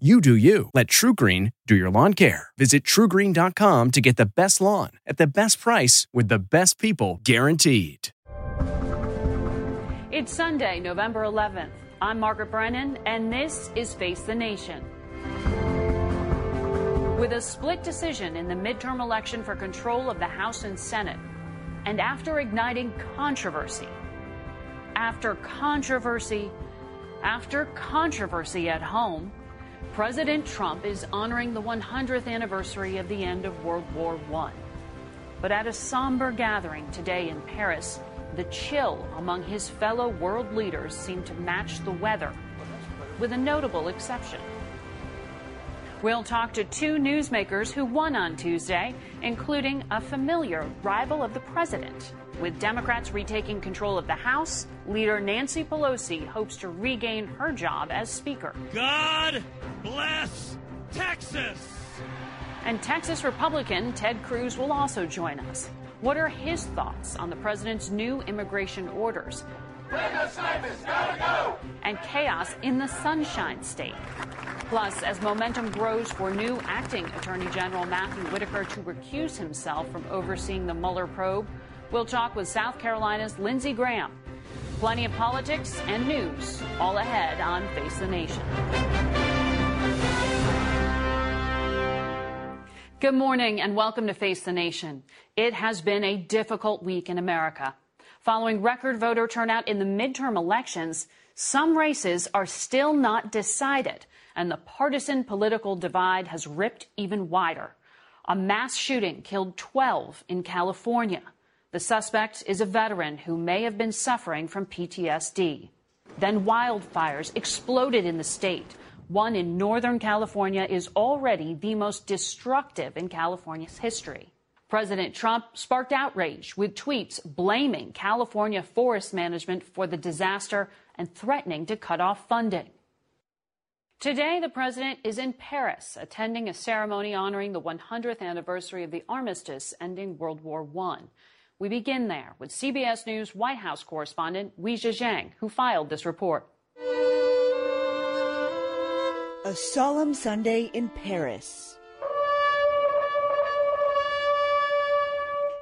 You do you. Let TruGreen do your lawn care. Visit trugreen.com to get the best lawn at the best price with the best people guaranteed. It's Sunday, November 11th. I'm Margaret Brennan, and this is Face the Nation. With a split decision in the midterm election for control of the House and Senate, and after igniting controversy, after controversy, after controversy at home, President Trump is honoring the 100th anniversary of the end of World War I. But at a somber gathering today in Paris, the chill among his fellow world leaders seemed to match the weather, with a notable exception. We'll talk to two newsmakers who won on Tuesday, including a familiar rival of the president. With Democrats retaking control of the House, leader Nancy Pelosi hopes to regain her job as Speaker. God bless Texas! And Texas Republican Ted Cruz will also join us. What are his thoughts on the president's new immigration orders? And chaos in the Sunshine State. Plus, as momentum grows for new acting Attorney General Matthew Whitaker to recuse himself from overseeing the Mueller probe, we'll talk with South Carolina's Lindsey Graham. Plenty of politics and news all ahead on Face the Nation. Good morning and welcome to Face the Nation. It has been a difficult week in America. Following record voter turnout in the midterm elections, some races are still not decided, and the partisan political divide has ripped even wider. A mass shooting killed 12 in California. The suspect is a veteran who may have been suffering from PTSD. Then wildfires exploded in the state. One in Northern California is already the most destructive in California's history. President Trump sparked outrage with tweets blaming California forest management for the disaster and threatening to cut off funding. Today, the president is in Paris attending a ceremony honoring the 100th anniversary of the armistice ending World War I. We begin there with CBS News White House correspondent Weijia Jiang, who filed this report. A solemn Sunday in Paris.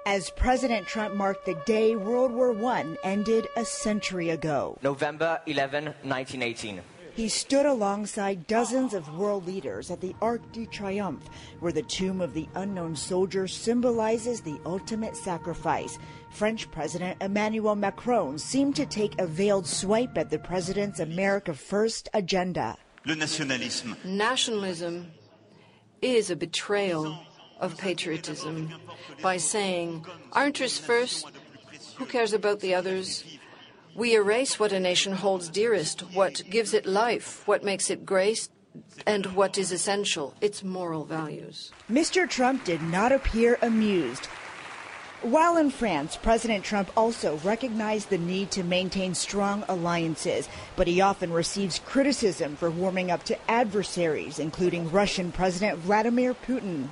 As President Trump marked the day World War I ended a century ago. November 11, 1918. He stood alongside dozens of world leaders at the Arc de Triomphe, where the tomb of the unknown soldier symbolizes the ultimate sacrifice. French President Emmanuel Macron seemed to take a veiled swipe at the president's America First agenda. Nationalism is a betrayal of patriotism by saying, our interests first, who cares about the others? We erase what a nation holds dearest, what gives it life, what makes it great, and what is essential, its moral values. Mr. Trump did not appear amused. While in France, President Trump also recognized the need to maintain strong alliances, but he often receives criticism for warming up to adversaries, including Russian President Vladimir Putin.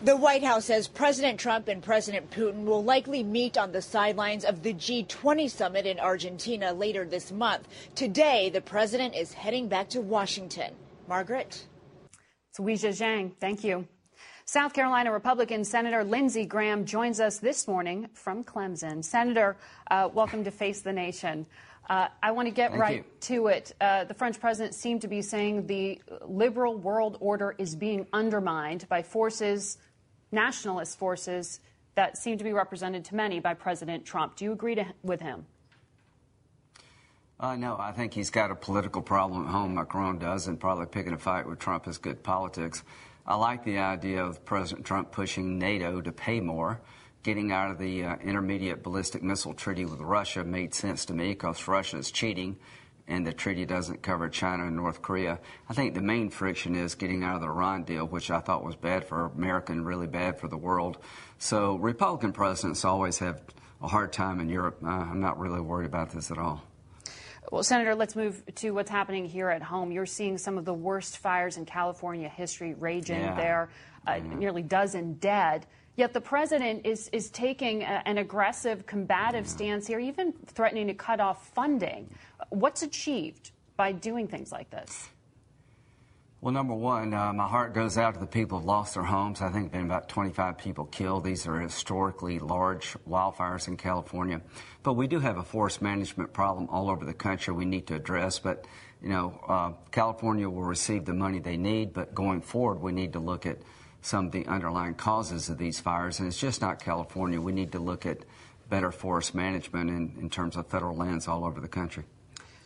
The White House says President Trump and President Putin will likely meet on the sidelines of the G20 summit in Argentina later this month. Today, the president is heading back to Washington. Margaret? It's Weijia Jiang. Thank you. South Carolina Republican Senator Lindsey Graham joins us this morning from Clemson. Senator, uh, welcome to Face the Nation. Uh, I want to get Thank right you. to it. Uh, the French president seemed to be saying the liberal world order is being undermined by forces, nationalist forces, that seem to be represented to many by President Trump. Do you agree to, with him? Uh, no, I think he's got a political problem at home. Macron does, and probably picking a fight with Trump is good politics. I like the idea of President Trump pushing NATO to pay more getting out of the uh, intermediate ballistic missile treaty with Russia made sense to me because Russia is cheating and the treaty doesn't cover China and North Korea. I think the main friction is getting out of the Iran deal, which I thought was bad for America and really bad for the world. So Republican presidents always have a hard time in Europe. Uh, I'm not really worried about this at all. Well, Senator, let's move to what's happening here at home. You're seeing some of the worst fires in California history raging yeah. there, uh, mm-hmm. nearly dozen dead. Yet the president is, is taking a, an aggressive, combative stance here, even threatening to cut off funding. What's achieved by doing things like this? Well, number one, uh, my heart goes out to the people who've lost their homes. I think there been about 25 people killed. These are historically large wildfires in California. But we do have a forest management problem all over the country we need to address. But, you know, uh, California will receive the money they need, but going forward, we need to look at some of the underlying causes of these fires. And it's just not California. We need to look at better forest management in, in terms of federal lands all over the country.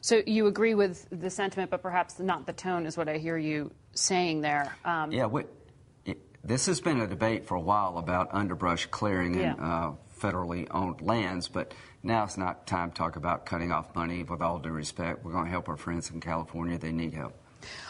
So you agree with the sentiment, but perhaps not the tone, is what I hear you saying there. Um, yeah, we, it, this has been a debate for a while about underbrush clearing yeah. in uh, federally owned lands, but now it's not time to talk about cutting off money. With all due respect, we're going to help our friends in California. They need help.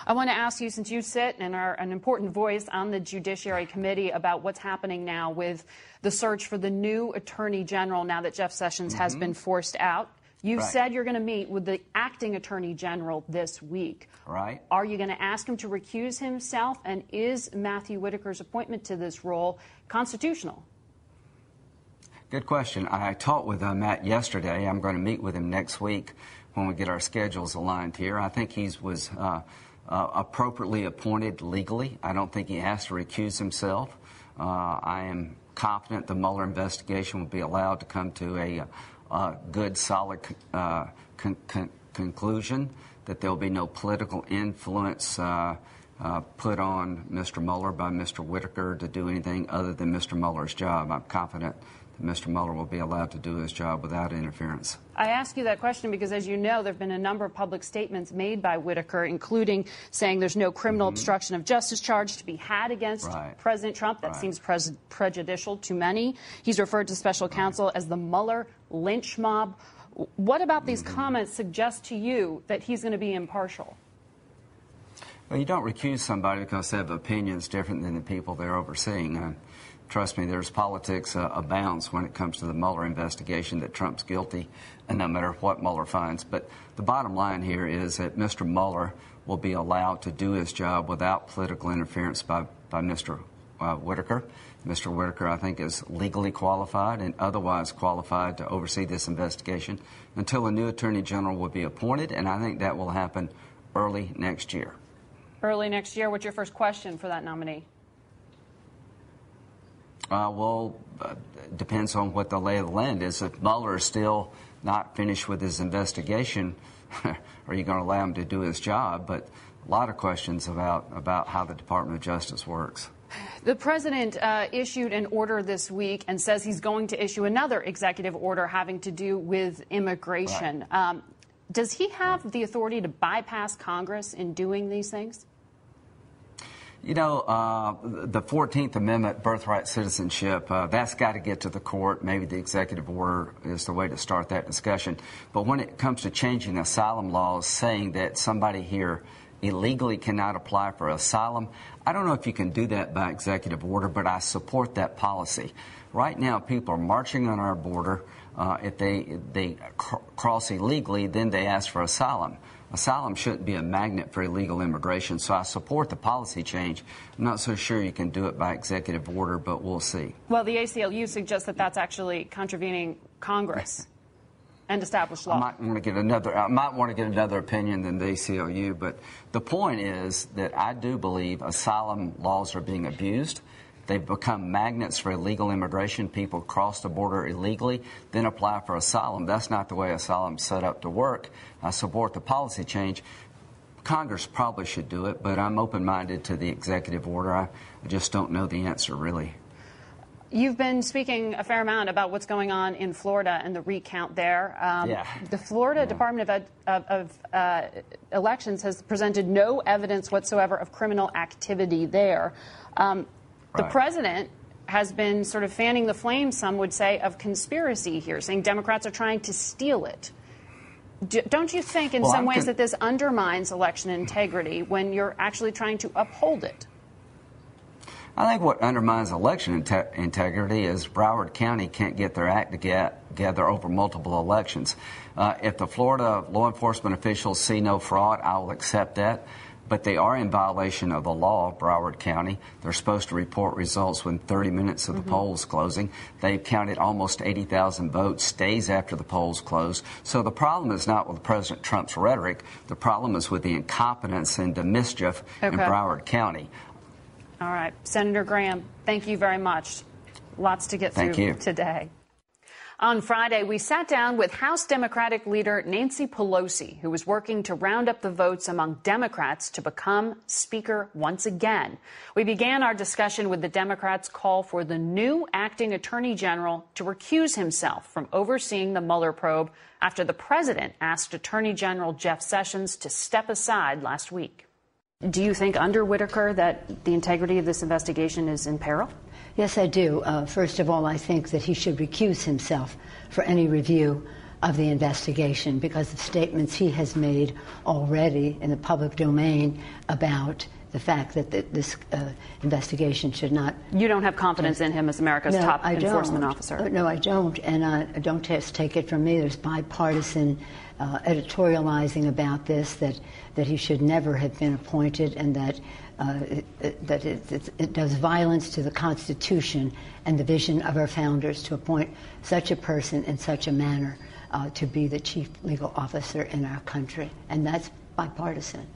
I want to ask you, since you sit and are an important voice on the Judiciary Committee, about what's happening now with the search for the new Attorney General now that Jeff Sessions mm-hmm. has been forced out. You right. said you're going to meet with the acting attorney general this week. Right. Are you going to ask him to recuse himself? And is Matthew Whitaker's appointment to this role constitutional? Good question. I talked with uh, Matt yesterday. I'm going to meet with him next week when we get our schedules aligned here. I think he was uh, uh, appropriately appointed legally. I don't think he has to recuse himself. Uh, I am confident the Mueller investigation will be allowed to come to a uh, good, solid uh, con- con- conclusion that there will be no political influence uh, uh, put on Mr. Mueller by Mr. Whitaker to do anything other than Mr. Mueller's job. I'm confident Mr. Mueller will be allowed to do his job without interference. I ask you that question because, as you know, there have been a number of public statements made by Whitaker, including saying there's no criminal mm-hmm. obstruction of justice charge to be had against right. President Trump. That right. seems pre- prejudicial to many. He's referred to special right. counsel as the Mueller lynch mob. What about these mm-hmm. comments suggest to you that he's going to be impartial? Well, you don't recuse somebody because they have opinions different than the people they're overseeing. Uh, trust me, there's politics uh, abounds when it comes to the Mueller investigation that Trump's guilty, and no matter what Mueller finds. But the bottom line here is that Mr. Mueller will be allowed to do his job without political interference by, by Mr. Uh, Whitaker. Mr. Whitaker, I think, is legally qualified and otherwise qualified to oversee this investigation until a new Attorney General will be appointed, and I think that will happen early next year. Early next year. What's your first question for that nominee? Uh, well, uh, depends on what the lay of the land is. If Mueller is still not finished with his investigation, are you going to allow him to do his job? But a lot of questions about, about how the Department of Justice works. The president uh, issued an order this week and says he's going to issue another executive order having to do with immigration. Right. Um, does he have the authority to bypass Congress in doing these things? You know, uh, the 14th Amendment, birthright citizenship, uh, that's got to get to the court. Maybe the executive order is the way to start that discussion. But when it comes to changing asylum laws, saying that somebody here illegally cannot apply for asylum. I don't know if you can do that by executive order, but I support that policy. Right now, people are marching on our border. Uh, if they they cr- cross illegally, then they ask for asylum. Asylum shouldn't be a magnet for illegal immigration, so I support the policy change. I'm not so sure you can do it by executive order, but we'll see. Well, the ACLU suggests that that's actually contravening Congress and established law. I might want to get another. I might want to get another opinion than the ACLU, but the point is that I do believe asylum laws are being abused. They've become magnets for illegal immigration. People cross the border illegally, then apply for asylum. That's not the way asylum's set up to work. I support the policy change. Congress probably should do it, but I'm open minded to the executive order. I just don't know the answer, really. You've been speaking a fair amount about what's going on in Florida and the recount there. Um, yeah. The Florida yeah. Department of, of, of uh, Elections has presented no evidence whatsoever of criminal activity there. Um, the president has been sort of fanning the flames, some would say, of conspiracy here, saying Democrats are trying to steal it. don't you think, in well, some I'm ways, con- that this undermines election integrity when you're actually trying to uphold it? I think what undermines election integrity is Broward County can't get their act together over multiple elections. Uh, if the Florida law enforcement officials see no fraud, I will accept that but they are in violation of the law, Broward County. They're supposed to report results within 30 minutes of the mm-hmm. polls closing. They've counted almost 80,000 votes days after the polls closed. So the problem is not with President Trump's rhetoric. The problem is with the incompetence and the mischief okay. in Broward County. All right. Senator Graham, thank you very much. Lots to get thank through you. today. On Friday, we sat down with House Democratic leader Nancy Pelosi, who was working to round up the votes among Democrats to become Speaker once again. We began our discussion with the Democrats' call for the new acting Attorney General to recuse himself from overseeing the Mueller probe after the president asked Attorney General Jeff Sessions to step aside last week. Do you think under Whitaker that the integrity of this investigation is in peril? Yes, I do. Uh, first of all, I think that he should recuse himself for any review of the investigation because of statements he has made already in the public domain about the fact that the, this uh, investigation should not. You don't have confidence in him as America's no, top I enforcement don't. officer. Uh, no, I don't, and I don't just take it from me. There's bipartisan uh, editorializing about this that that he should never have been appointed, and that uh, it, that it, it, it, does violence to the Constitution and the vision of our founders to appoint such a person in such a manner uh, to be the chief legal officer in our country. And that's bipartisan.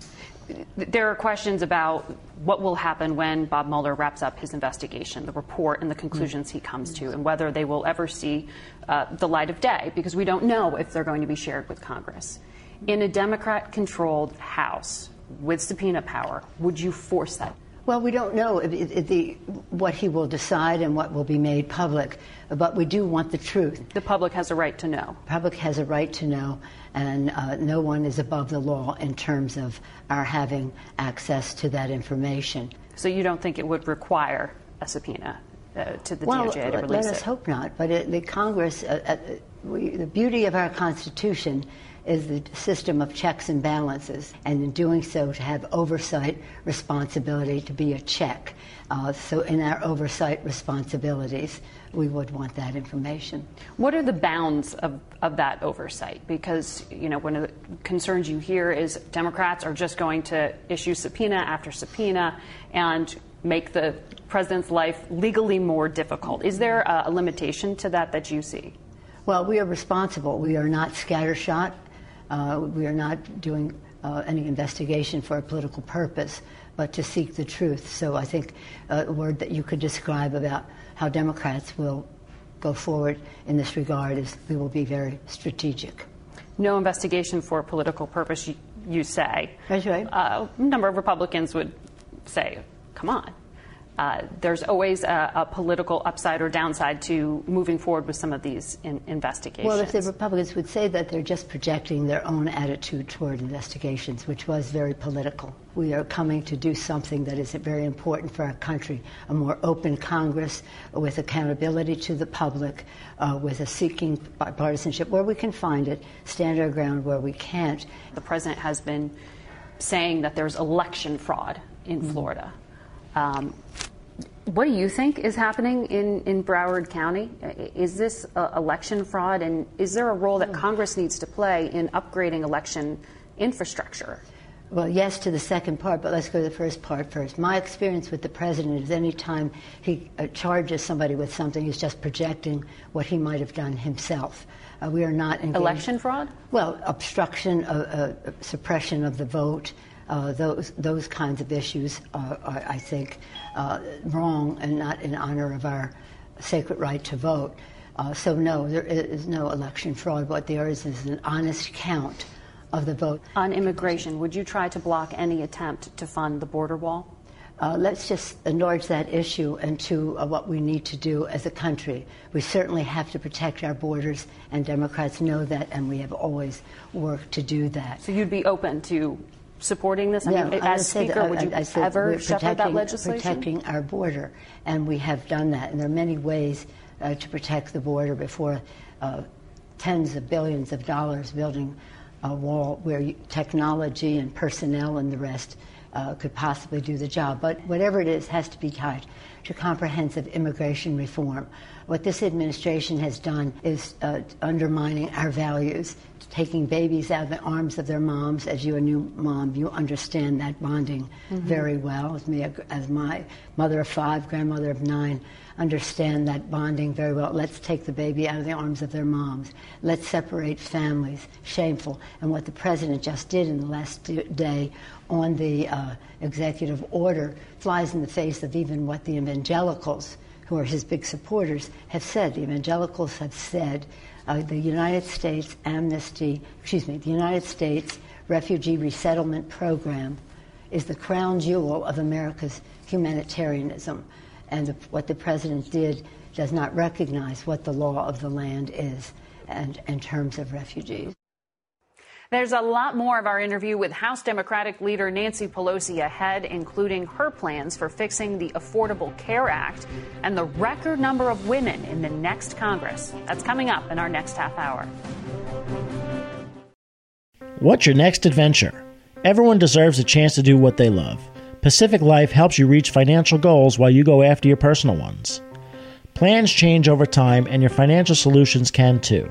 There are questions about what will happen when Bob Mueller wraps up his investigation, the report and the conclusions he comes to, and whether they will ever see uh, the light of day, because we don't know if they're going to be shared with Congress. In a Democrat controlled House, with subpoena power, would you force that? Well, we don't know if, if the, what he will decide and what will be made public, but we do want the truth. The public has a right to know. The public has a right to know, and uh, no one is above the law in terms of our having access to that information. So you don't think it would require a subpoena uh, to the well, DOJ to release let it? us hope not. But it, the Congress, uh, uh, we, the beauty of our Constitution is the system of checks and balances, and in doing so, to have oversight responsibility to be a check. Uh, so, in our oversight responsibilities, we would want that information. What are the bounds of, of that oversight? Because, you know, one of the concerns you hear is Democrats are just going to issue subpoena after subpoena and make the president's life legally more difficult. Is there a, a limitation to that that you see? Well, we are responsible. We are not scattershot. Uh, we are not doing uh, any investigation for a political purpose, but to seek the truth. So I think uh, a word that you could describe about how Democrats will go forward in this regard is we will be very strategic. No investigation for a political purpose, you, you say. That's right. Uh, a number of Republicans would say, come on. Uh, there's always a, a, political upside or downside to moving forward with some of these in, investigations. Well, if the Republicans would say that they're just projecting their own attitude toward investigations, which was very political. We are coming to do something that is very important for our country a more open Congress with accountability to the public, uh, with a seeking bipartisanship where we can find it, stand our ground where we can't. The president has been saying that there's election fraud in mm-hmm. Florida. Um, what do you think is happening in, in Broward County? Is this uh, election fraud, and is there a role that Congress needs to play in upgrading election infrastructure? Well, yes to the second part, but let's go to the first part first. My experience with the president is any time he uh, charges somebody with something, he's just projecting what he might have done himself. Uh, we are not engaged. Election fraud? Well, obstruction, uh, uh suppression of the vote, uh, those those kinds of issues are, are I think, uh, wrong and not in honor of our sacred right to vote. Uh, so no, there is no election fraud. What there is is an honest count of the vote. On immigration, would you try to block any attempt to fund the border wall? Uh, let's just enlarge that issue into uh, what we need to do as a country. We certainly have to protect our borders, and Democrats know that, and we have always worked to do that. So you'd be open to supporting this? I yeah, mean, I as Speaker, that, would you I, I ever shepherd that legislation? Protecting our border, and we have done that. And there are many ways uh, to protect the border before uh, tens of billions of dollars building a wall where you, technology and personnel and the rest uh, could possibly do the job. But whatever it is has to be tied to comprehensive immigration reform. What this administration has done is uh, undermining our values, taking babies out of the arms of their moms. As you're a new mom, you understand that bonding mm-hmm. very well. As me, as my mother of five, grandmother of nine, understand that bonding very well. Let's take the baby out of the arms of their moms. Let's separate families. Shameful. And what the president just did in the last day on the uh, executive order flies in the face of even what the evangelicals, who are his big supporters, have said. The evangelicals have said uh, the United States amnesty, excuse me, the United States refugee resettlement program is the crown jewel of America's humanitarianism. And the, what the president did does not recognize what the law of the land is and, in terms of refugees. There's a lot more of our interview with House Democratic leader Nancy Pelosi ahead, including her plans for fixing the Affordable Care Act and the record number of women in the next Congress. That's coming up in our next half hour. What's your next adventure? Everyone deserves a chance to do what they love. Pacific Life helps you reach financial goals while you go after your personal ones. Plans change over time, and your financial solutions can too.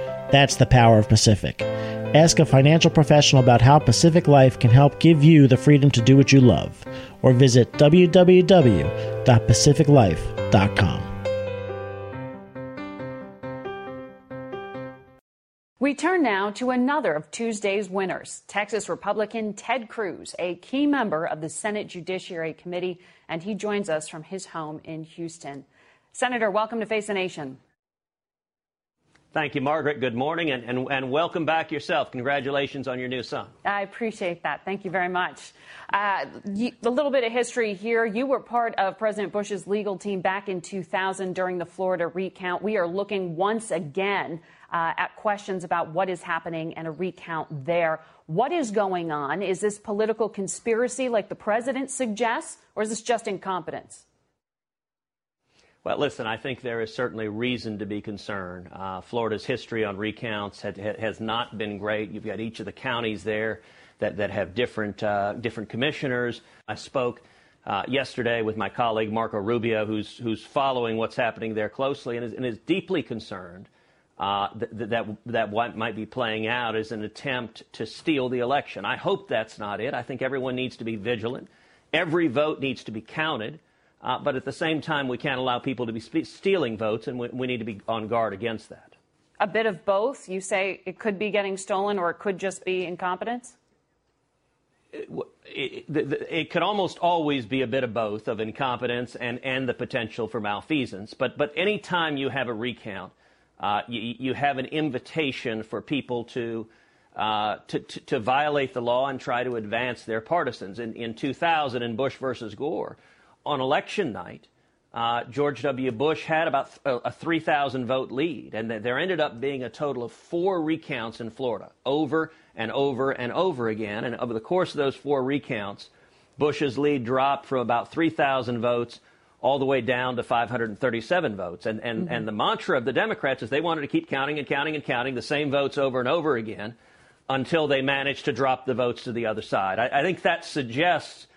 That's the power of Pacific. Ask a financial professional about how Pacific Life can help give you the freedom to do what you love, or visit www.pacificlife.com. We turn now to another of Tuesday's winners, Texas Republican Ted Cruz, a key member of the Senate Judiciary Committee, and he joins us from his home in Houston. Senator, welcome to Face the Nation. Thank you, Margaret. Good morning, and, and, and welcome back yourself. Congratulations on your new son. I appreciate that. Thank you very much. Uh, you, a little bit of history here. You were part of President Bush's legal team back in 2000 during the Florida recount. We are looking once again uh, at questions about what is happening and a recount there. What is going on? Is this political conspiracy like the president suggests, or is this just incompetence? Well, listen, I think there is certainly reason to be concerned. Uh, Florida's history on recounts had, has not been great. You've got each of the counties there that, that have different, uh, different commissioners. I spoke uh, yesterday with my colleague Marco Rubio, who's, who's following what's happening there closely and is, and is deeply concerned uh, that, that what might be playing out is an attempt to steal the election. I hope that's not it. I think everyone needs to be vigilant. Every vote needs to be counted. Uh, but at the same time, we can't allow people to be spe- stealing votes, and we, we need to be on guard against that. A bit of both? You say it could be getting stolen or it could just be incompetence? It, it, it, could almost always be a bit of both of incompetence and, and the potential for malfeasance. But, but any time you have a recount, uh, you, you, have an invitation for people to, uh, to, to, to, violate the law and try to advance their partisans. In, in 2000, in Bush versus Gore, on election night, uh, George W. Bush had about a 3,000 vote lead, and there ended up being a total of four recounts in Florida, over and over and over again. And over the course of those four recounts, Bush's lead dropped from about 3,000 votes all the way down to 537 votes. And, and, mm-hmm. and the mantra of the Democrats is they wanted to keep counting and counting and counting the same votes over and over again until they managed to drop the votes to the other side. I, I think that suggests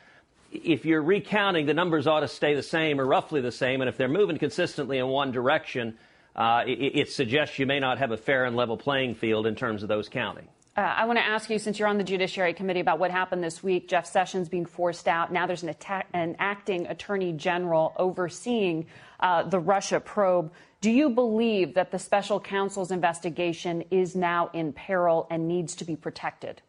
if you're recounting, the numbers ought to stay the same or roughly the same. And if they're moving consistently in one direction, uh, it, it, suggests you may not have a fair and level playing field in terms of those counting. Uh, I want to ask you, since you're on the Judiciary Committee, about what happened this week. Jeff Sessions being forced out. Now there's an, atta- an acting attorney general overseeing uh, the Russia probe. Do you believe that the special counsel's investigation is now in peril and needs to be protected?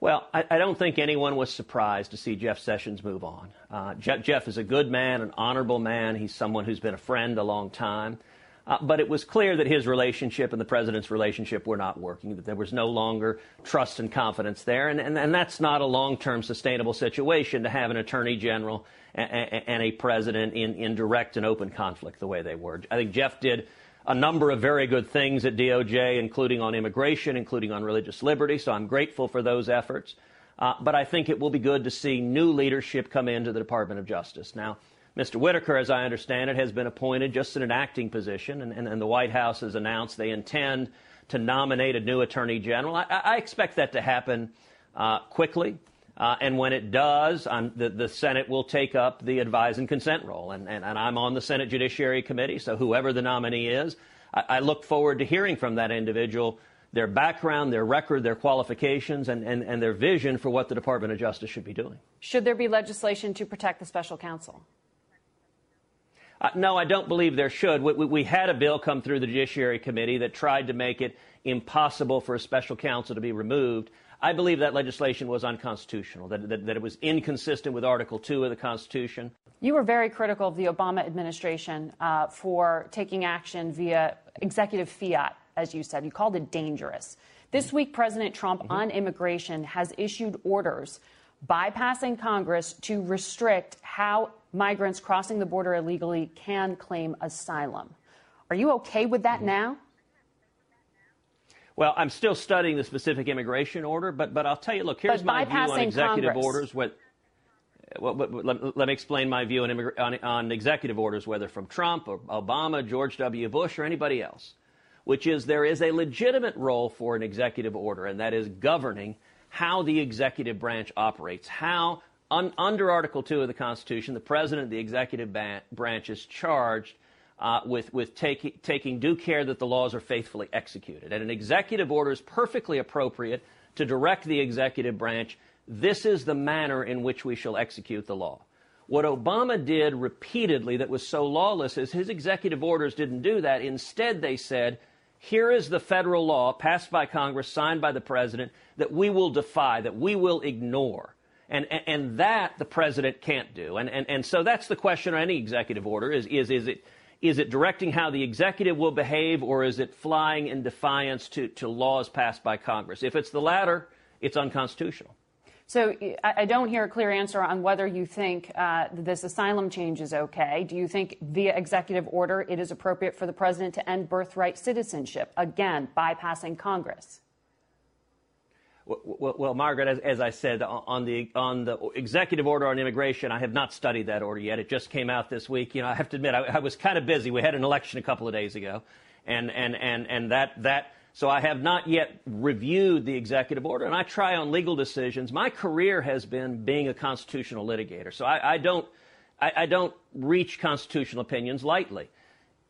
Well, I, I, don't think anyone was surprised to see Jeff Sessions move on. Uh, Jeff, Jeff, is a good man, an honorable man. He's someone who's been a friend a long time. Uh, but it was clear that his relationship and the president's relationship were not working, that there was no longer trust and confidence there. And, and, and that's not a long term sustainable situation to have an attorney general and, and a president in, in direct and open conflict the way they were. I think Jeff did a number of very good things at DOJ, including on immigration, including on religious liberty. So I'm grateful for those efforts. Uh, but I think it will be good to see new leadership come into the Department of Justice. Now, Mr. Whitaker, as I understand it, has been appointed just in an acting position, and, and, and the White House has announced they intend to nominate a new attorney general. I, I expect that to happen uh, quickly. Uh, and when it does, the, the, Senate will take up the advise and consent role. And, and, and, I'm on the Senate Judiciary Committee, so whoever the nominee is, I, I, look forward to hearing from that individual their background, their record, their qualifications, and, and, and their vision for what the Department of Justice should be doing. Should there be legislation to protect the special counsel? Uh, no, I don't believe there should. We, we, we, had a bill come through the Judiciary Committee that tried to make it impossible for a special counsel to be removed. I believe that legislation was unconstitutional, that, that, that, it was inconsistent with Article 2 of the Constitution. You were very critical of the Obama administration uh, for taking action via executive fiat, as you said. You called it dangerous. This week, President Trump mm-hmm. on immigration has issued orders bypassing Congress to restrict how migrants crossing the border illegally can claim asylum. Are you okay with that mm-hmm. now? Well, I'm still studying the specific immigration order, but but I'll tell you. Look, here's my view on executive Congress. orders. What, well, let, let, me explain my view on, on, on executive orders, whether from Trump or Obama, George W. Bush, or anybody else, which is there is a legitimate role for an executive order, and that is governing how the executive branch operates. How, un, under Article 2 of the Constitution, the president, of the executive ban- branch is charged uh, with, with take, taking due care that the laws are faithfully executed. And an executive order is perfectly appropriate to direct the executive branch. This is the manner in which we shall execute the law. What Obama did repeatedly that was so lawless is his executive orders didn't do that. Instead, they said, here is the federal law passed by Congress, signed by the president, that we will defy, that we will ignore. And, and, and that the president can't do. And, and, and so that's the question on any executive order is, is, is it is it directing how the executive will behave, or is it flying in defiance to, to laws passed by Congress? If it's the latter, it's unconstitutional. So I don't hear a clear answer on whether you think uh, this asylum change is okay. Do you think via executive order it is appropriate for the president to end birthright citizenship, again, bypassing Congress? Well, Margaret, as, as, I said, on the on the executive order on immigration, I have not studied that order yet. It just came out this week. You know, I have to admit, I, I was kind of busy. We had an election a couple of days ago, and and and and that that. So I have not yet reviewed the executive order, and I try on legal decisions. My career has been being a constitutional litigator, so I, I don't I, I don't reach constitutional opinions lightly.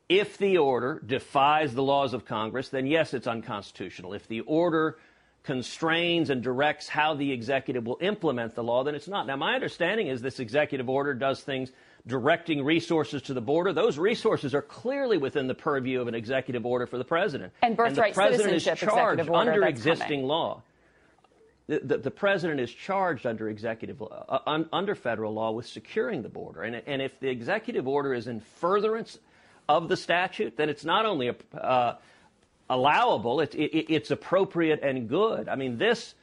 If the order defies the laws of Congress, then yes, it's unconstitutional. If the order constrains and directs how the executive will implement the law, then it's not. Now, my understanding is this executive order does things directing resources to the border. Those resources are clearly within the purview of an executive order for the president. And birthright and the president is charged under existing coming. law. The, the, the, president is charged under executive uh, un, under federal law with securing the border. And, and if the executive order is in furtherance of the statute, then it's not only a uh, allowable, it, it, it's appropriate and good. I mean, this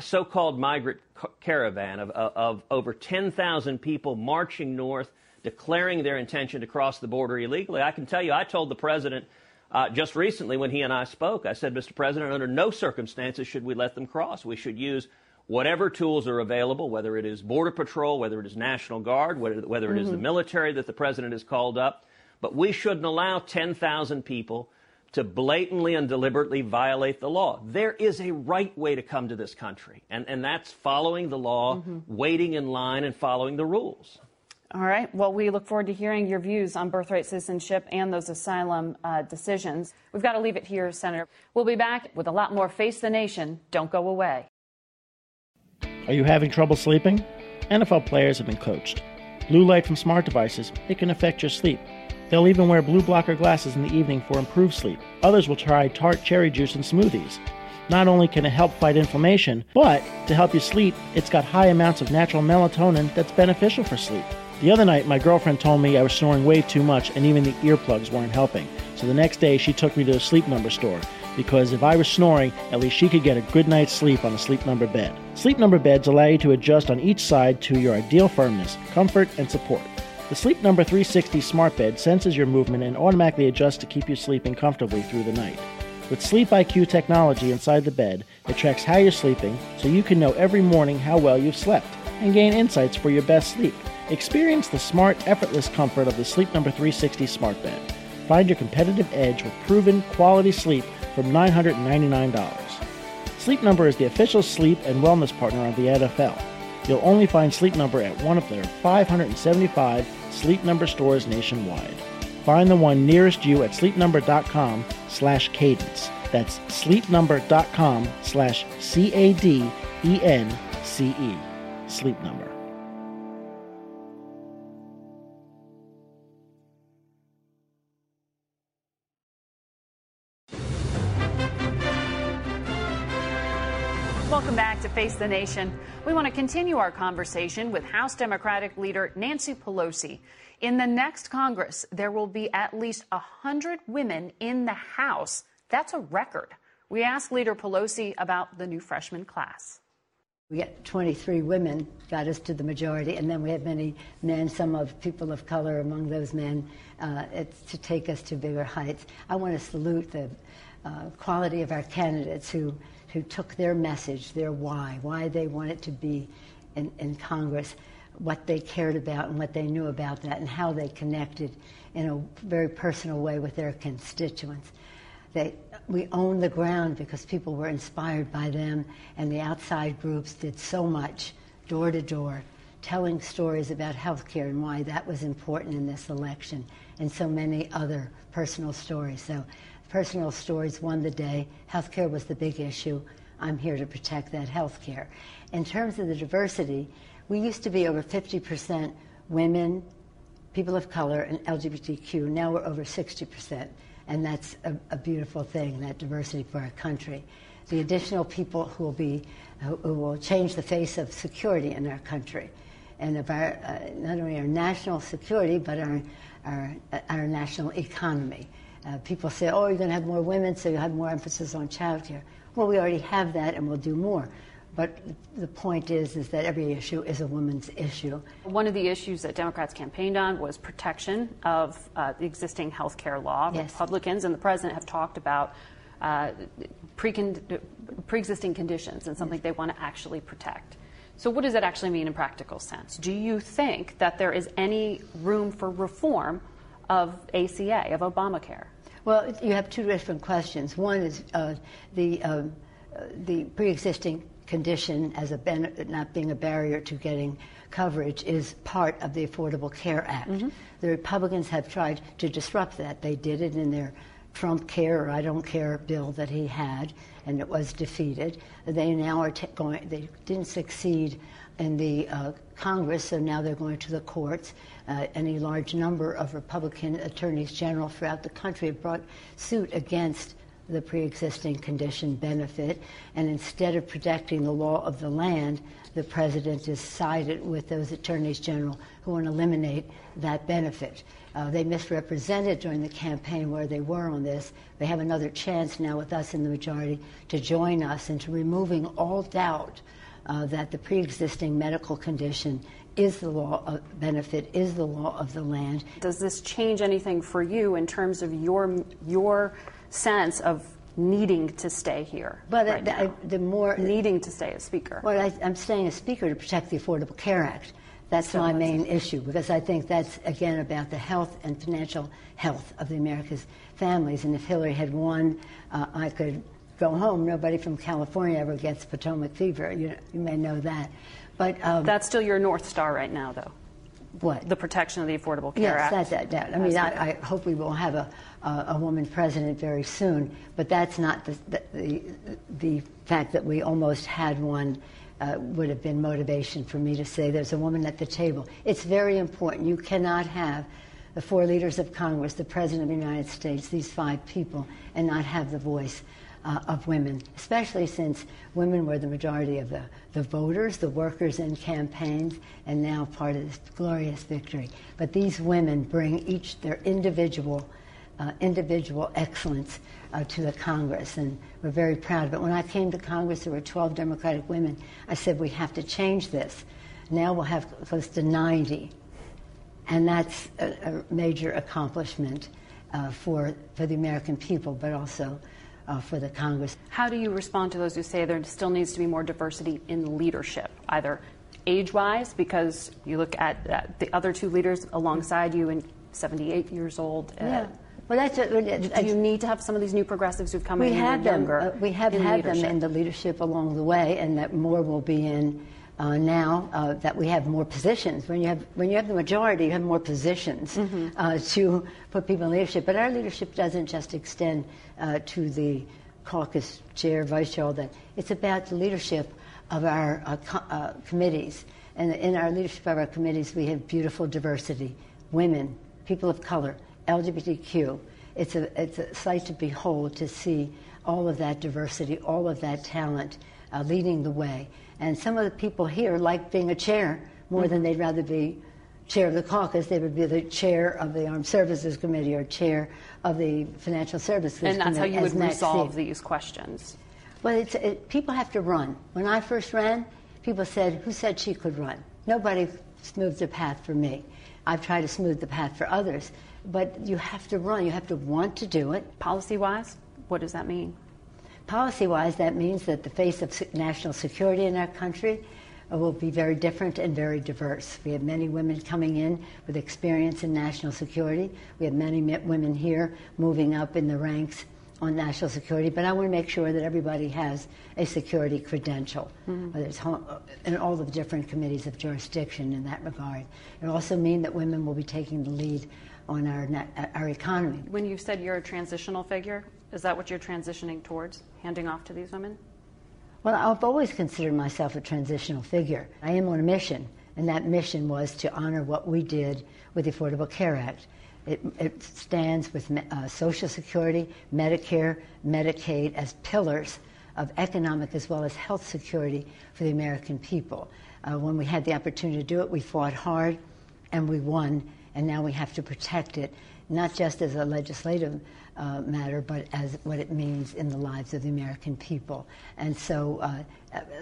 so called migrant caravan of, of, of over 10,000 people marching north, declaring their intention to cross the border illegally. I can tell you, I told the president uh, just recently when he and I spoke, I said, Mr. President, under no circumstances should we let them cross. We should use whatever tools are available, whether it is Border Patrol, whether it is National Guard, whether, whether it is mm-hmm. the military that the president has called up. But we shouldn't allow 10,000 people to blatantly and deliberately violate the law. There is a right way to come to this country, and, and that's following the law, mm-hmm. waiting in line, and following the rules. All right. Well, we look forward to hearing your views on birthright citizenship and those asylum uh, decisions. We've got to leave it here, Senator. We'll be back with a lot more Face the Nation. Don't go away. Are you having trouble sleeping? NFL players have been coached. Blue light from smart devices, it can affect your sleep. They'll even wear blue blocker glasses in the evening for improved sleep. Others will try tart cherry juice and smoothies. Not only can it help fight inflammation, but to help you sleep, it's got high amounts of natural melatonin that's beneficial for sleep. The other night, my girlfriend told me I was snoring way too much and even the earplugs weren't helping. So the next day, she took me to a sleep number store because if I was snoring, at least she could get a good night's sleep on a sleep number bed. Sleep number beds allow you to adjust on each side to your ideal firmness, comfort, and support. The Sleep Number 360 smart bed senses your movement and automatically adjusts to keep you sleeping comfortably through the night. With Sleep IQ technology inside the bed, it tracks how you're sleeping so you can know every morning how well you've slept and gain insights for your best sleep. Experience the smart, effortless comfort of the Sleep Number 360 smart bed. Find your competitive edge with proven quality sleep from $999. Sleep Number is the official sleep and wellness partner of the NFL. You'll only find Sleep Number at one of their 575 Sleep Number stores nationwide. Find the one nearest you at sleepnumber.com slash cadence. That's sleepnumber.com slash C-A-D-E-N-C-E. Sleep Number. Face the Nation. We want to continue our conversation with House Democratic leader Nancy Pelosi. In the next Congress, there will be at least 100 women in the House. That's a record. We asked Leader Pelosi about the new freshman class. We get 23 women, got us to the majority, and then we have many men, some of people of color among those men, uh, to take us to bigger heights. I want to salute the uh, quality of our candidates who who took their message, their why, why they wanted to be in, in Congress, what they cared about and what they knew about that, and how they connected in a very personal way with their constituents. They, we owned the ground because people were inspired by them, and the outside groups did so much, door to door, telling stories about health care and why that was important in this election, and so many other personal stories. So personal stories won the day. Healthcare was the big issue. I'm here to protect that healthcare. In terms of the diversity, we used to be over 50% women, people of color, and LGBTQ. Now we're over 60%. And that's a, a beautiful thing, that diversity for our country. The additional people who will be, who, will change the face of security in our country and of our, uh, not only our national security, but our, our, our national economy. Uh, people say, oh, you're going to have more women, so you'll have more emphasis on childcare. Well, we already have that, and we'll do more. But the point is, is that every issue is a woman's issue. One of the issues that Democrats campaigned on was protection of uh, the existing health care law. Yes. Republicans and the president have talked about uh, pre existing conditions and something yes. they want to actually protect. So, what does that actually mean in practical sense? Do you think that there is any room for reform of ACA, of Obamacare? Well, you have two different questions. One is uh, the um, the pre-existing condition as a ben- not being a barrier to getting coverage is part of the Affordable Care Act. Mm-hmm. The Republicans have tried to disrupt that. They did it in their Trump Care or I Don't Care bill that he had, and it was defeated. They now are t- going. They didn't succeed in the uh, Congress, so now they're going to the courts uh, any large number of Republican attorneys general throughout the country have brought suit against the pre-existing condition benefit, and instead of protecting the law of the land, the president has sided with those attorneys general who want to eliminate that benefit. Uh, they misrepresented during the campaign where they were on this. They have another chance now with us in the majority to join us into removing all doubt uh, that the pre-existing medical condition is the law of benefit, is the law of the land. Does this change anything for you in terms of your your sense of needing to stay here? But right I, I, the more needing to stay as speaker. Well, I, am staying as speaker to protect the Affordable Care Act. That's so my main issue because I think that's again about the health and financial health of the America's families. And if Hillary had won, uh, I could go home. Nobody from California ever gets Potomac fever. You, you may know that. But um, that's still your north star right now, though. What the protection of the Affordable Care yes, Act? Yes, that, that, I mean, I, I, hope we will have a, a, a woman president very soon. But that's not the the, the, the fact that we almost had one. Uh, would have been motivation for me to say there's a woman at the table. It's very important. You cannot have the four leaders of Congress, the President of the United States, these five people, and not have the voice uh, of women, especially since women were the majority of the, the voters, the workers in campaigns, and now part of this glorious victory. But these women bring each their individual, uh, individual excellence uh, to the Congress, and we're very proud of it. When I came to Congress, there were 12 Democratic women. I said, we have to change this. Now we'll have close to 90. And that's a, a major accomplishment uh, for, for the American people, but also uh, for the Congress. How do you respond to those who say there still needs to be more diversity in leadership, either age wise, because you look at, at, the other two leaders alongside you and 78 years old? Uh, yeah. Well, that's a, do you need to have some of these new progressives who've come we in have them, younger? Uh, we have had leadership. them in the leadership along the way, and that more will be in uh, now uh, that we have more positions. When you have when you have the majority, you have more positions mm-hmm. uh, to put people in leadership. But our leadership doesn't just extend uh, to the caucus chair, vice chair, all that. It's about the leadership of our uh, co- uh, committees. And in our leadership of our committees, we have beautiful diversity: women, people of color, LGBTQ. It's a it's a sight to behold to see all of that diversity, all of that talent leading the way. And some of the people here like being a chair more mm-hmm. than they'd rather be chair of the caucus. They would be the chair of the Armed Services Committee or chair of the Financial Services Committee. And that's Committee, how you would resolve these questions. Well, it, people have to run. When I first ran, people said, "Who said she could run?" Nobody smoothed the path for me. I've tried to smooth the path for others, but you have to run. You have to want to do it. Policy-wise, what does that mean? Policy wise, that means that the face of national security in our country uh, will be very different and very diverse. We have many women coming in with experience in national security. We have many women here moving up in the ranks on national security, but I want to make sure that everybody has a security credential, mm-hmm. whether it's home, uh, in all the different committees of jurisdiction in that regard. It also means that women will be taking the lead on our, our economy. When you said you're a transitional figure, is that what you're transitioning towards, handing off to these women? Well, I've always considered myself a transitional figure. I am on a mission, and that mission was to honor what we did with the Affordable Care Act. It, it stands with uh, Social Security, Medicare, Medicaid as pillars of economic as well as health security for the American people. Uh, when we had the opportunity to do it, we fought hard and we won, and now we have to protect it, not just as a legislative uh, matter, but as what it means in the lives of the American people. And so uh,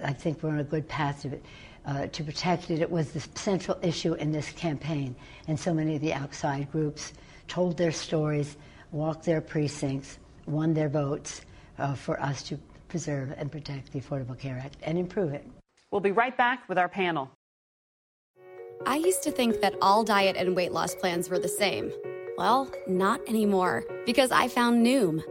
I think we're on a good path to, uh, to protect it. It was the central issue in this campaign, and so many of the outside groups told their stories, walked their precincts, won their votes uh, for us to preserve and protect the Affordable Care Act and improve it. We'll be right back with our panel. I used to think that all diet and weight loss plans were the same. Well, not anymore, because I found Noom.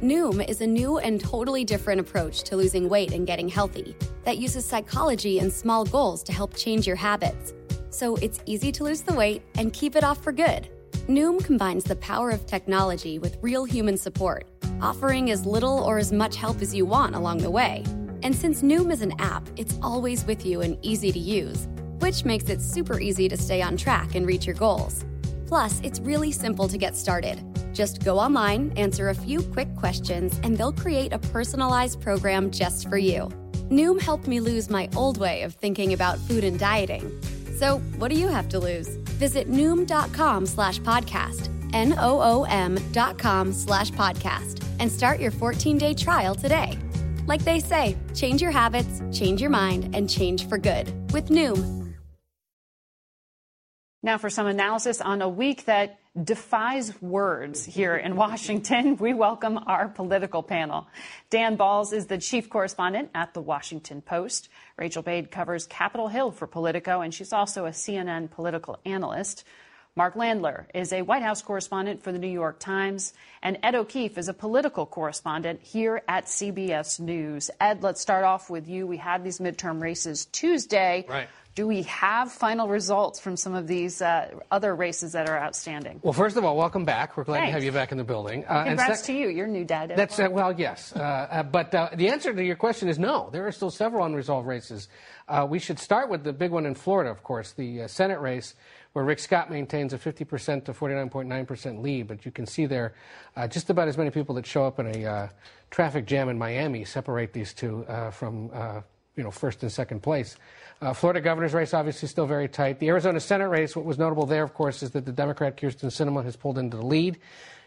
Noom is a new and totally different approach to losing weight and getting healthy that uses psychology and small goals to help change your habits. So it's easy to lose the weight and keep it off for good. Noom combines the power of technology with real human support, offering as little or as much help as you want along the way. And since Noom is an app, it's always with you and easy to use, which makes it super easy to stay on track and reach your goals. Plus, it's really simple to get started. Just go online, answer a few quick questions, and they'll create a personalized program just for you. Noom helped me lose my old way of thinking about food and dieting. So, what do you have to lose? Visit noom.com slash podcast, N O O M dot com slash podcast, and start your 14 day trial today. Like they say, change your habits, change your mind, and change for good with Noom. Now, for some analysis on a week that defies words here in Washington, we welcome our political panel. Dan Balz is the chief correspondent at the Washington Post. Rachel Bade covers Capitol Hill for Politico, and she's also a CNN political analyst. Mark Landler is a White House correspondent for the New York Times, and Ed O'Keefe is a political correspondent here at CBS News. Ed, let's start off with you. We had these midterm races Tuesday. Right. Do we have final results from some of these uh, other races that are outstanding? Well, first of all, welcome back. We're glad Thanks. to have you back in the building. Uh, Congrats to you. You're new dad. That's uh, well, yes. Uh, uh, but uh, the answer to your question is no. There are still several unresolved races. we should start with the big one in Florida, of course, the Senate race where Rick Scott maintains a 50% to 49.9% lead. But you can see there uh, just about as many people that show up in a uh, traffic jam in Miami separate these two uh, from uh, you know first and second place. Uh, Florida governor's race obviously still very tight. The Arizona Senate race, what was notable there, of course, is that the Democrat Kyrsten Sinema has pulled into the lead.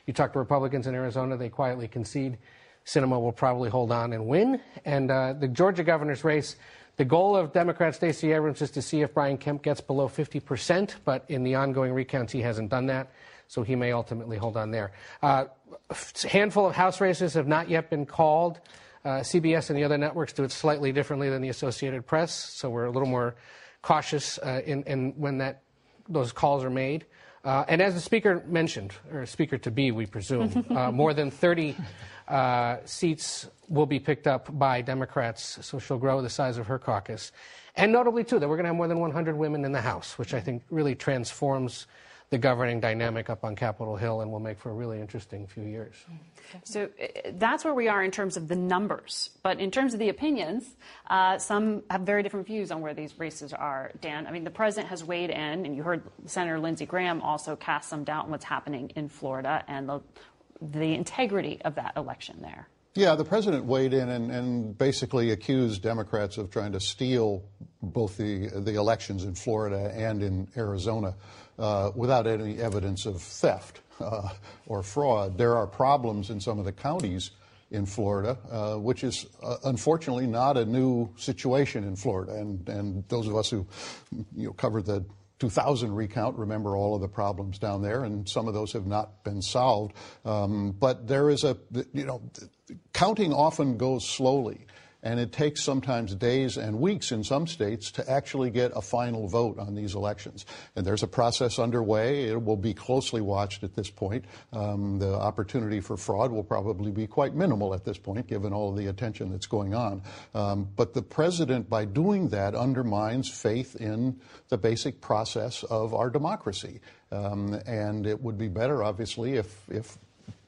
You talk to Republicans in Arizona, they quietly concede. Sinema will probably hold on and win. And uh, the Georgia governor's race, the goal of Democrat Stacey Abrams is to see if Brian Kemp gets below 50%, but in the ongoing recounts, he hasn't done that, so he may ultimately hold on there. Uh, a handful of House races have not yet been called. Uh, CBS and the other networks do it slightly differently than the Associated Press, so we're a little more cautious uh, in, in, when that those calls are made. Uh, and as the speaker mentioned, or speaker to be, we presume, uh, more than 30 uh, seats will be picked up by Democrats, so she'll grow the size of her caucus. And notably, too, that we're going to have more than 100 women in the House, which I think really transforms the governing dynamic up on Capitol Hill and will make for a really interesting few years. So uh, that's where we are in terms of the numbers. But in terms of the opinions, uh, some have very different views on where these races are, Dan. I mean, the president has weighed in, and you heard Senator Lindsey Graham also cast some doubt on what's happening in Florida and the, the integrity of that election there. Yeah, the president weighed in and, and, basically accused Democrats of trying to steal both the the elections in Florida and in Arizona uh, without any evidence of theft uh, or fraud. There are problems in some of the counties in Florida, uh, which is uh, unfortunately not a new situation in Florida. And, and those of us who you know, covered the 2000 recount remember all of the problems down there, and some of those have not been solved. Um, but there is a, you know, counting often goes slowly. And it takes sometimes days and weeks in some states to actually get a final vote on these elections. And there's a process underway. It will be closely watched at this point. Um, the opportunity for fraud will probably be quite minimal at this point, given all the attention that's going on. Um, but the president, by doing that, undermines faith in the basic process of our democracy. Um, and it would be better, obviously, if, if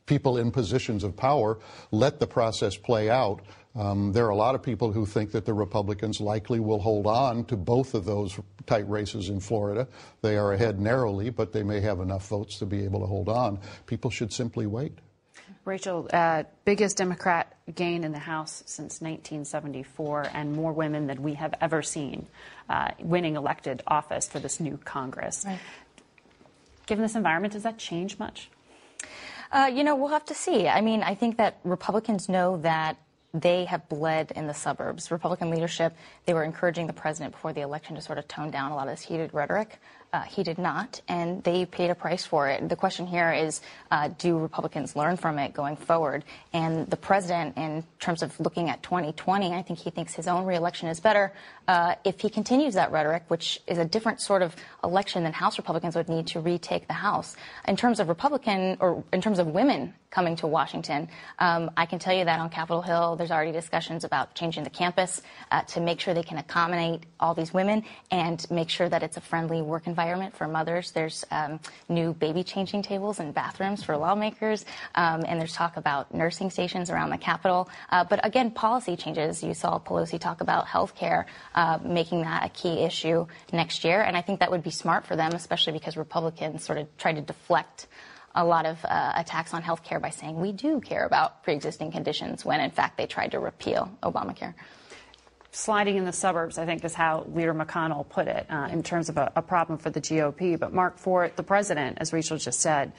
people in positions of power let the process play out um, there are a lot of people who think that the Republicans likely will hold on to both of those tight races in Florida. They are ahead narrowly, but they may have enough votes to be able to hold on. People should simply wait. Rachel, uh, biggest Democrat gain in the House since 1974, and more women than we have ever seen uh, winning elected office for this new Congress. Right. Given this environment, does that change much? Uh, you know, we'll have to see. I mean, I think that Republicans know that they have bled in the suburbs. Republican leadership, they were encouraging the president before the election to sort of tone down a lot of this heated rhetoric. Uh, he did not, and they paid a price for it. The question here is, uh, do Republicans learn from it going forward? And the president, in terms of looking at 2020, I think he thinks his own reelection is better uh, if he continues that rhetoric, which is a different sort of election than House Republicans would need to retake the House. In terms of Republican, or in terms of women coming to Washington, um, I can tell you that on Capitol Hill, there's already discussions about changing the campus uh, to make sure they can accommodate all these women and make sure that it's a friendly work environment environment for mothers. There's um, new baby changing tables and bathrooms for lawmakers, um, and there's talk about nursing stations around the Capitol. Uh, but again, policy changes. You saw Pelosi talk about health care, uh, making that a key issue next year, and I think that would be smart for them, especially because Republicans sort of tried to deflect a lot of uh, attacks on health care by saying we do care about pre-existing conditions when in fact they tried to repeal Obamacare sliding in the suburbs, I think is how Leader McConnell put it uh, in terms of a, a, problem for the GOP. But Mark, for the president, as Rachel just said,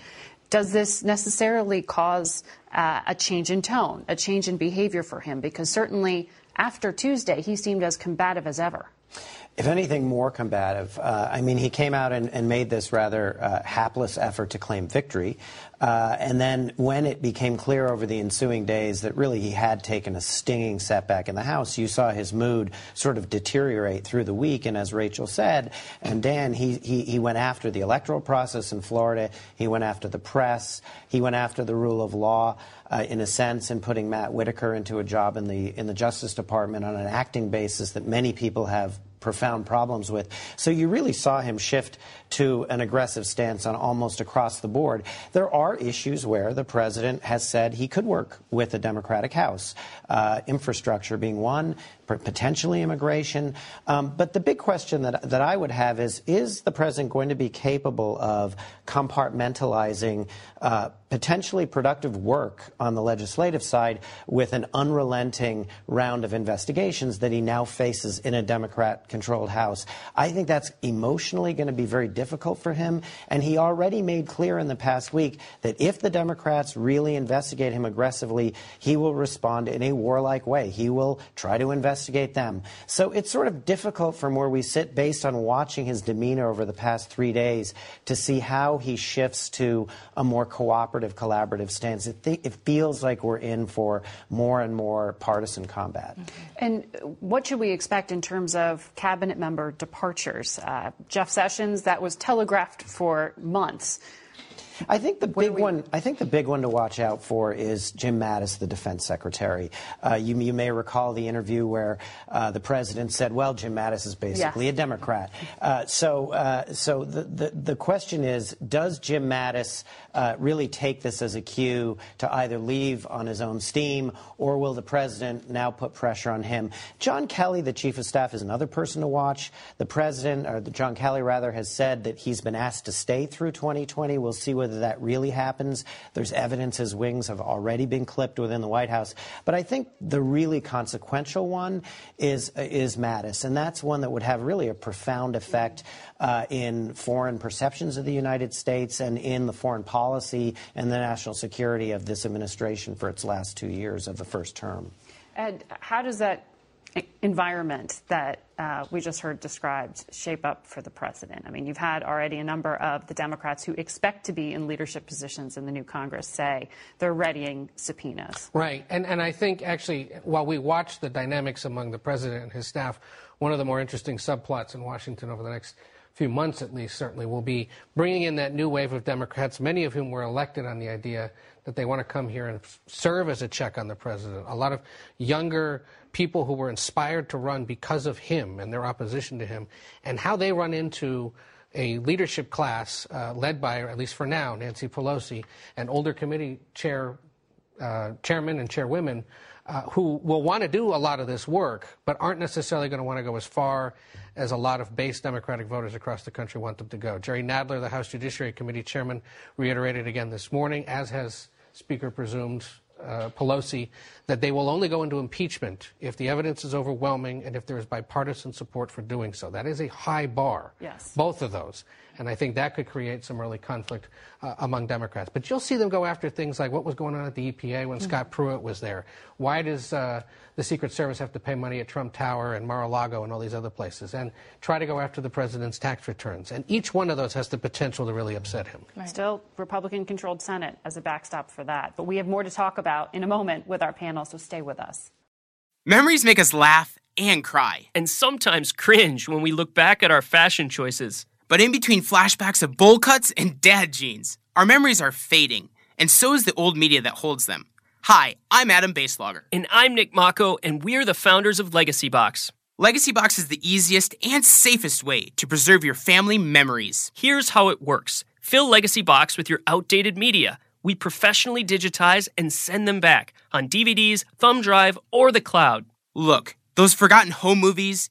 does this necessarily cause uh, a change in tone, a change in behavior for him? Because certainly after Tuesday, he seemed as combative as ever if anything, more combative. Uh, I mean, he came out and, and made this rather uh, hapless effort to claim victory. Uh, and then when it became clear over the ensuing days that really he had taken a stinging setback in the House, you saw his mood sort of deteriorate through the week. And as Rachel said, and Dan, he, he, he went after the electoral process in Florida. He went after the press. He went after the rule of law. Uh, in a sense, in putting Matt Whitaker into a job in the in the Justice Department on an acting basis that many people have profound problems with. So you really saw him shift to an aggressive stance on almost across the board. There are issues where the president has said he could work with the Democratic House, uh, infrastructure being one, potentially immigration. Um, but the big question that, that I would have is is the president going to be capable of compartmentalizing uh, potentially productive work on the legislative side with an unrelenting round of investigations that he now faces in a Democrat controlled House? I think that's emotionally going to be very difficult for him. And he already made clear in the past week that if the Democrats really investigate him aggressively, he will respond in a warlike way. He will try to investigate them. So it's sort of difficult from where we sit based on watching his demeanor over the past three days to see how he shifts to a more cooperative, collaborative stance. It, th- it feels like we're in for more and more partisan combat. And what should we expect in terms of cabinet member departures? Uh, Jeff Sessions, that was telegraphed for months. I think the big one. I think the big one to watch out for is Jim Mattis, the defense secretary. Uh, you, you, may recall the interview where uh, the president said, "Well, Jim Mattis is basically a Democrat." Uh, so, uh, so the, the, the question is, does Jim Mattis uh, really take this as a cue to either leave on his own steam, or will the president now put pressure on him? John Kelly, the chief of staff, is another person to watch. The president, or John Kelly rather, has said that he's been asked to stay through 2020. We'll see what whether that really happens. There's evidence his wings have already been clipped within the White House. But I think the really consequential one is, is Mattis, and that's one that would have really a profound effect uh, in foreign perceptions of the United States and in the foreign policy and the national security of this administration for its last two years of the first term. And how does that environment that uh, we just heard described shape up for the president? I mean, you've had already a number of the Democrats who expect to be in leadership positions in the new Congress say they're readying subpoenas. Right. And, and I think actually, while we watch the dynamics among the president and his staff, one of the more interesting subplots in Washington over the next few months at least certainly will be bringing in that new wave of Democrats, many of whom were elected on the idea that they want to come here and serve as a check on the president. A lot of younger people who were inspired to run because of him and their opposition to him, and how they run into a leadership class uh, led by, at least for now, Nancy Pelosi and older committee chair, uh, chairmen and chairwomen uh, who will want to do a lot of this work, but aren't necessarily going to want to go as far as a lot of base Democratic voters across the country want them to go. Jerry Nadler, the House Judiciary Committee chairman, reiterated again this morning, as has Speaker presumed uh, Pelosi that they will only go into impeachment if the evidence is overwhelming and if there is bipartisan support for doing so. That is a high bar. Yes. Both of those. And I think that could create some early conflict uh, among Democrats. But you'll see them go after things like what was going on at the EPA when mm-hmm. Scott Pruitt was there. Why does uh, the Secret Service have to pay money at Trump Tower and Mar-a-Lago and all these other places? And try to go after the president's tax returns. And each one of those has the potential to really upset him. Right. Still, Republican-controlled Senate as a backstop for that. But we have more to talk about in a moment with our panel, so stay with us. Memories make us laugh and cry. And sometimes cringe when we look back at our fashion choices. But in between flashbacks of bowl cuts and dad jeans, our memories are fading, and so is the old media that holds them. Hi, I'm Adam Baselogger. And I'm Nick Mako, and we're the founders of Legacy Box. Legacy Box is the easiest and safest way to preserve your family memories. Here's how it works fill Legacy Box with your outdated media. We professionally digitize and send them back on DVDs, thumb drive, or the cloud. Look, those forgotten home movies,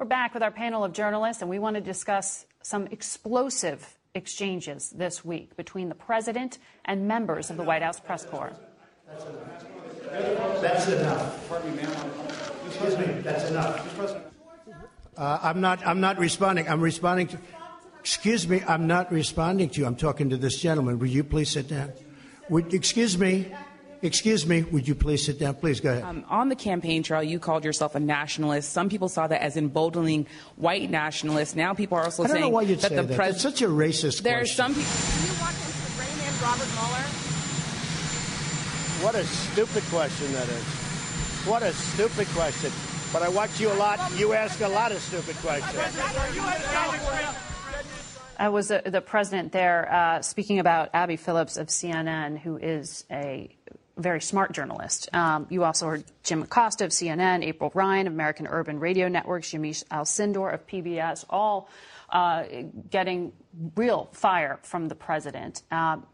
We're back with our panel of journalists and we want to discuss some explosive exchanges this week between the president and members of the White House press corps. That's enough. Excuse me, that's enough. Uh, I'm not. I'm not responding. I'm responding to. Excuse me. I'm not responding to you. I'm talking to this gentleman. Will you please sit down? Would, excuse me. Excuse me, would you please sit down? Please go ahead. Um, on the campaign trail, you called yourself a nationalist. Some people saw that as emboldening white nationalists. Now people are also I don't saying know why you'd that say the that. president. That's such a racist There are some people. Can you walk into the brain man, Robert Mueller? What a stupid question that is. What a stupid question. But I watch you a lot. You ask a lot of stupid questions. I was uh, the president there uh, speaking about Abby Phillips of CNN, who is a very smart journalist. Um, you also heard Jim Acosta of CNN, April Ryan of American Urban Radio Networks, Yamiche Alcindor of PBS, all uh, getting real fire from the president. Um,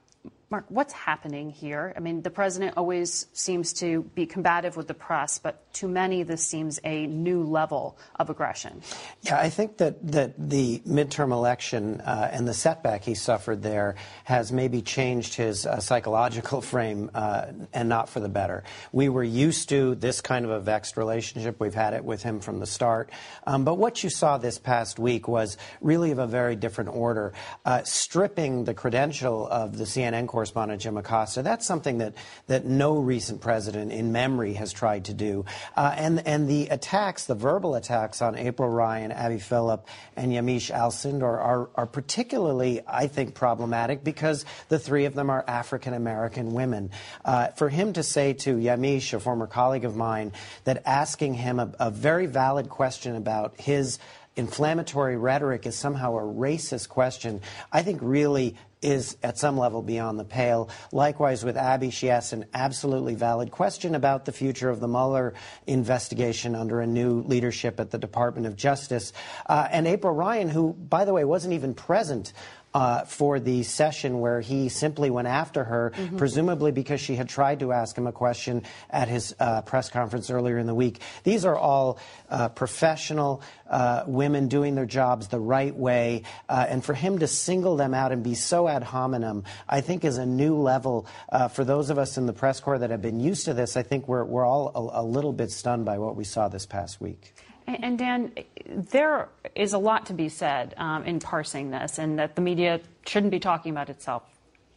Mark, what's happening here? I mean, the president always seems to be combative with the press, but to many, this seems a new level of aggression. Yeah, I think that, that the midterm election uh, and the setback he suffered there has maybe changed his uh, psychological frame uh, and not for the better. We were used to this kind of a vexed relationship. We've had it with him from the start. Um, but what you saw this past week was really of a very different order. Uh, stripping the credential of the CNN correspondent Jim Acosta, that's something that, that no recent president in memory has tried to do. Uh, and, and the attacks, the verbal attacks on April Ryan, Abby Phillip, and Yamiche Alcindor are, are particularly, I think, problematic because the three of them are African American women. Uh, for him to say to Yamiche, a former colleague of mine, that asking him a, a very valid question about his inflammatory rhetoric is somehow a racist question, I think really is at some level beyond the pale. Likewise, with Abby, she asked an absolutely valid question about the future of the Mueller investigation under a new leadership at the Department of Justice. Uh, and April Ryan, who, by the way, wasn't even present uh, for the session where he simply went after her, Mhm. presumably because she had tried to ask him a question at his uh, press conference earlier in the week. These are all uh, professional uh, women doing their jobs the right way, uh, and for him to single them out and be so ad hominem, I think is a new level uh, for those of us in the press corps that have been used to this. I think we're, we're all a, a little bit stunned by what we saw this past week. And, Dan, there is a lot to be said um, in parsing this, and that the media shouldn't be talking about itself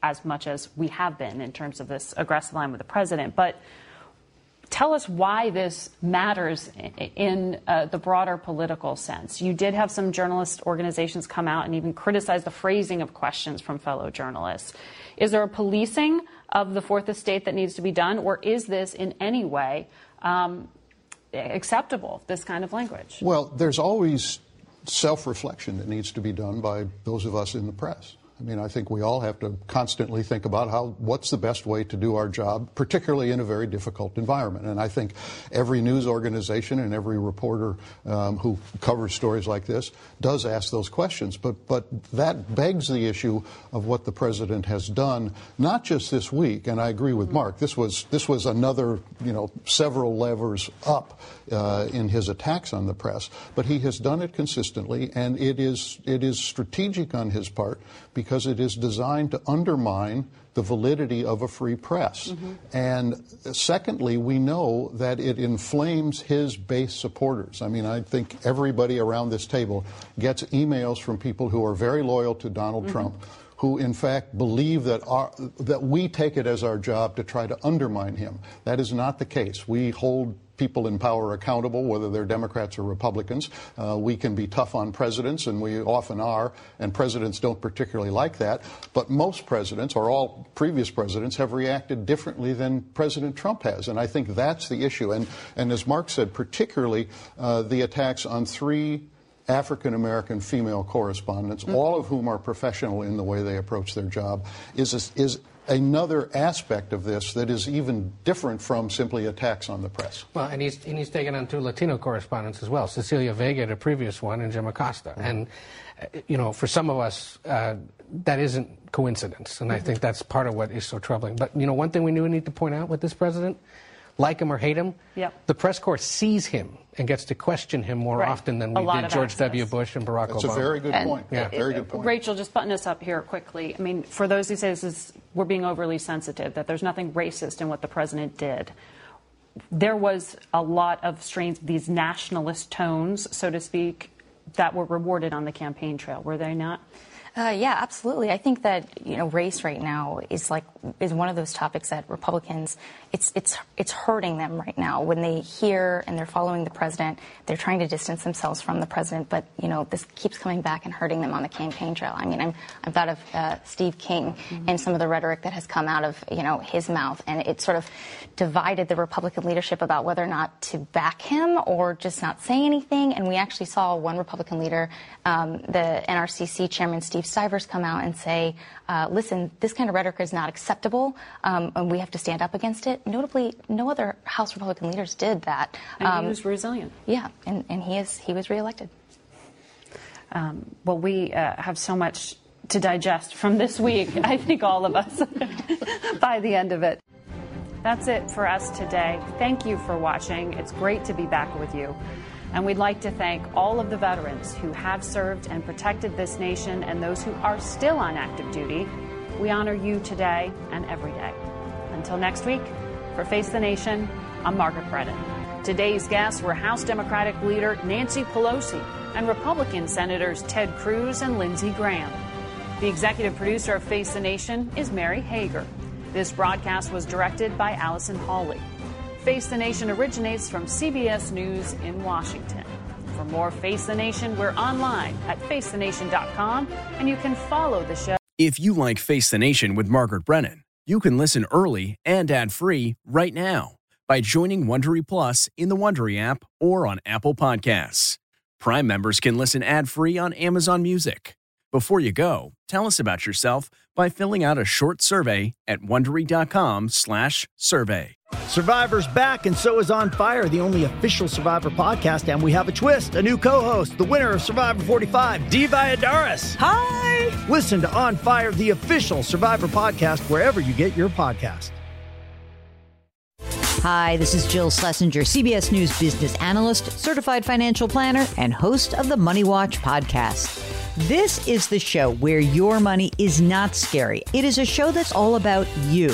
as much as we have been in terms of this aggressive line with the president. But tell us why this matters in uh, the broader political sense. You did have some journalist organizations come out and even criticize the phrasing of questions from fellow journalists. Is there a policing of the fourth estate that needs to be done, or is this in any way um, acceptable, this kind of language? Well, there's always self reflection that needs to be done by those of us in the press. I mean, I think we all have to constantly think about how what's the best way to do our job, particularly in a very difficult environment. And I think every news organization and every reporter um, who covers stories like this does ask those questions. But but that begs the issue of what the president has done, not just this week. And I agree with Mark. This was this was another you know several levers up uh, in his attacks on the press. But he has done it consistently, and it is it is strategic on his part because it is designed to undermine the validity of a free press. Mm-hmm. And secondly, we know that it inflames his base supporters. I mean, I think everybody around this table gets emails from people who are very loyal to Donald mm-hmm. Trump. Who, in fact, believe that, our, that we take it as our job to try to undermine him. That is not the case. We hold people in power accountable, whether they're Democrats or Republicans. Uh, we can be tough on presidents, and we often are, and presidents don't particularly like that. But most presidents, or all previous presidents, have reacted differently than President Trump has. And I think that's the issue. And, and as Mark said, particularly uh, the attacks on three African American female correspondents, all of whom are professional in the way they approach their job, is, is another aspect of this that is even different from simply attacks on the press. Well, and he's, and he's taken on two Latino correspondents as well, Cecilia Vega, the previous one, and Jim Acosta. And, uh, you know, for some of us, uh, that isn't coincidence. And I think that's part of what is so troubling. But, you know, one thing we do need to point out with this president, like him or hate him, Yep. the press corps sees him and gets to question him more Right. often than we did George access. W. Bush and Barack That's a Obama. very good And- point. Yeah. Very good point. Rachel, just button us up here quickly. I mean, for those who say this is we're being overly sensitive, that there's nothing racist in what the president did. There was a lot of strange these nationalist tones, so to speak, that were rewarded on the campaign trail, were they not? Uh, yeah, absolutely. I think that you know race right now is like is one of those topics that Republicans it's it's it's hurting them right now when they hear and they're following the president. They're trying to distance themselves from the president, but you know this keeps coming back and hurting them on the campaign trail. I mean, I'm I've thought of uh, Steve King mm-hmm. and some of the rhetoric that has come out of you know his mouth, and it sort of divided the Republican leadership about whether or not to back him or just not say anything. And we actually saw one Republican leader, um, the NRCC chairman Steve Stivers, come out and say, uh, "Listen, this kind of rhetoric is not acceptable, um, and we have to stand up against it." Notably, no other House Republican leaders did that. And um, he was resilient. Yeah, and, and he is he was reelected. Um, well, we uh, have so much to digest from this week. I think all of us by the end of it. That's it for us today. Thank you for watching. It's great to be back with you. And we'd like to thank all of the veterans who have served and protected this nation and those who are still on active duty. We honor you today and every day. Until next week, for Face the Nation, I'm Margaret Brennan. Today's guests were House Democratic leader Nancy Pelosi and Republican Senators Ted Cruz and Lindsey Graham. The executive producer of Face the Nation is Mary Hager. This broadcast was directed by Allison Hawley. Face the Nation originates from CBS News in Washington. For more Face the Nation, we're online at facethenation.com and you can follow the show. If you like Face the Nation with Margaret Brennan, you can listen early and ad-free right now by joining Wondery Plus in the Wondery app or on Apple Podcasts. Prime members can listen ad-free on Amazon Music. Before you go, tell us about yourself by filling out a short survey at wondery.com/survey. Survivor's back, and so is On Fire, the only official Survivor podcast. And we have a twist: a new co-host, the winner of Survivor 45, Dee Valladares. Hi! Listen to On Fire, the official Survivor podcast, wherever you get your podcast. Hi, this is Jill Schlesinger, CBS News business analyst, certified financial planner, and host of the Money Watch podcast. This is the show where your money is not scary. It is a show that's all about you.